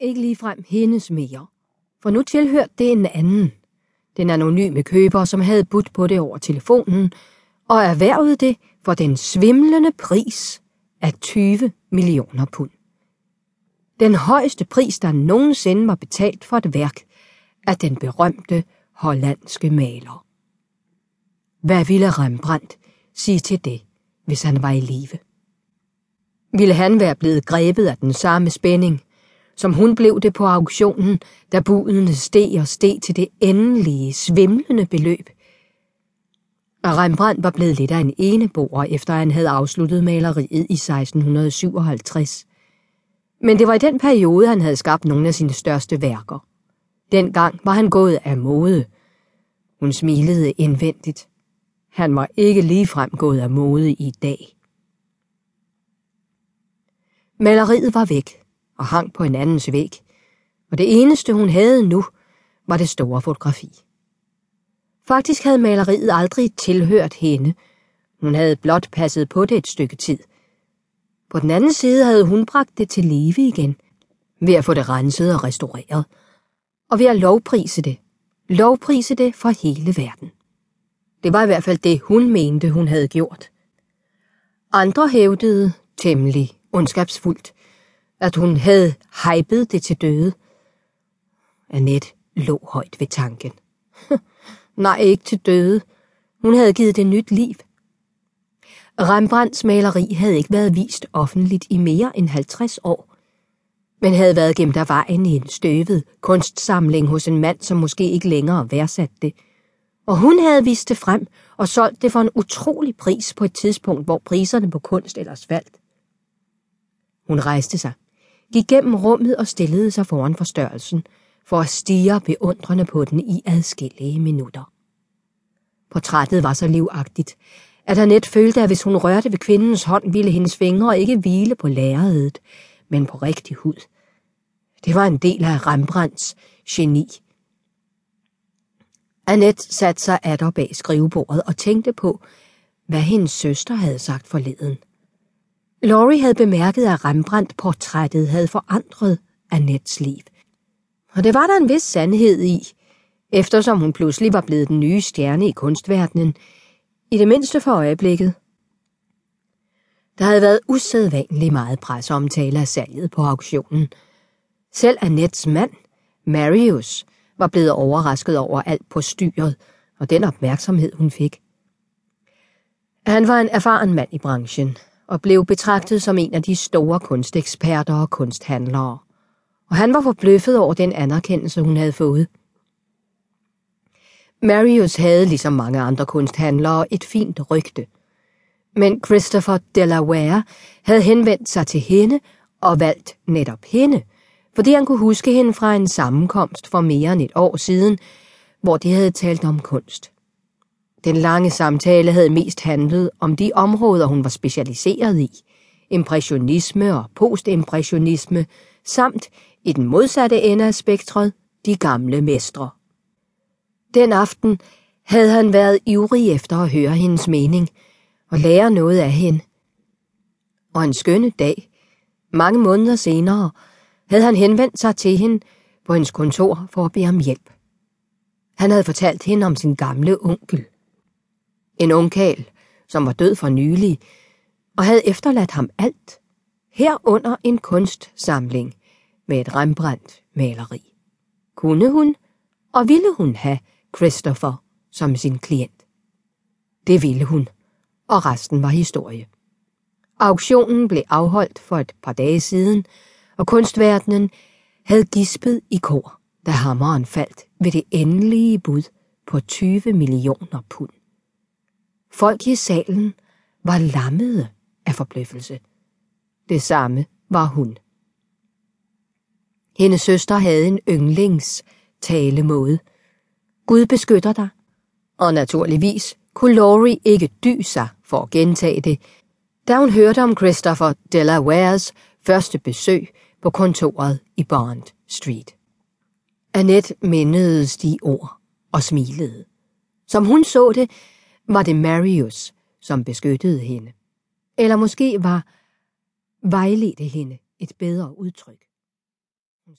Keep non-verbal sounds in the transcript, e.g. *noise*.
Ikke ligefrem hendes mere, for nu tilhørte det en anden. Den anonyme køber, som havde budt på det over telefonen, og erhvervede det for den svimlende pris af 20 millioner pund. Den højeste pris, der nogensinde var betalt for et værk af den berømte hollandske maler. Hvad ville Rembrandt sige til det, hvis han var i live? Ville han være blevet grebet af den samme spænding, som hun blev det på auktionen, da budene steg og steg til det endelige, svimlende beløb. Og Rembrandt var blevet lidt af en eneboer, efter han havde afsluttet maleriet i 1657. Men det var i den periode, han havde skabt nogle af sine største værker. Dengang var han gået af mode. Hun smilede indvendigt. Han var ikke ligefrem gået af mode i dag. Maleriet var væk og hang på en andens væg, og det eneste hun havde nu var det store fotografi. Faktisk havde maleriet aldrig tilhørt hende. Hun havde blot passet på det et stykke tid. På den anden side havde hun bragt det til live igen, ved at få det renset og restaureret, og ved at lovprise det. Lovprise det for hele verden. Det var i hvert fald det, hun mente, hun havde gjort. Andre hævdede, temmelig ondskabsfuldt, at hun havde hypet det til døde. Annette lå højt ved tanken. *laughs* Nej, ikke til døde. Hun havde givet det nyt liv. Rembrandts maleri havde ikke været vist offentligt i mere end 50 år, men havde været gemt af vejen i en støvet kunstsamling hos en mand, som måske ikke længere værdsatte det. Og hun havde vist det frem og solgt det for en utrolig pris på et tidspunkt, hvor priserne på kunst ellers faldt. Hun rejste sig gik gennem rummet og stillede sig foran forstørrelsen, for at stige beundrende på den i adskillige minutter. Portrættet var så livagtigt, at Annette følte, at hvis hun rørte ved kvindens hånd, ville hendes fingre ikke hvile på lærredet, men på rigtig hud. Det var en del af Rembrandts geni. Annette satte sig atter bag skrivebordet og tænkte på, hvad hendes søster havde sagt forleden. Laurie havde bemærket, at Rembrandt-portrættet havde forandret Annettes liv. Og det var der en vis sandhed i, eftersom hun pludselig var blevet den nye stjerne i kunstverdenen, i det mindste for øjeblikket. Der havde været usædvanligt meget presseomtale af salget på auktionen. Selv Annettes mand, Marius, var blevet overrasket over alt på styret og den opmærksomhed, hun fik. Han var en erfaren mand i branchen, og blev betragtet som en af de store kunsteksperter og kunsthandlere. Og han var forbløffet over den anerkendelse, hun havde fået. Marius havde, ligesom mange andre kunsthandlere, et fint rygte. Men Christopher Delaware havde henvendt sig til hende og valgt netop hende, fordi han kunne huske hende fra en sammenkomst for mere end et år siden, hvor de havde talt om kunst. Den lange samtale havde mest handlet om de områder, hun var specialiseret i. Impressionisme og postimpressionisme, samt i den modsatte ende af spektret, de gamle mestre. Den aften havde han været ivrig efter at høre hendes mening og lære noget af hende. Og en skønne dag, mange måneder senere, havde han henvendt sig til hende på hendes kontor for at bede om hjælp. Han havde fortalt hende om sin gamle onkel. En ungkal, som var død for nylig, og havde efterladt ham alt, herunder en kunstsamling med et Rembrandt-maleri. Kunne hun, og ville hun have Christopher som sin klient? Det ville hun, og resten var historie. Auktionen blev afholdt for et par dage siden, og kunstverdenen havde gispet i kor, da hammeren faldt ved det endelige bud på 20 millioner pund. Folk i salen var lammede af forbløffelse. Det samme var hun. Hendes søster havde en yndlings talemåde. Gud beskytter dig. Og naturligvis kunne Laurie ikke dy sig for at gentage det, da hun hørte om Christopher Delawares første besøg på kontoret i Bond Street. Annette mindedes de ord og smilede. Som hun så det, var det Marius, som beskyttede hende. Eller måske var vejledte hende et bedre udtryk.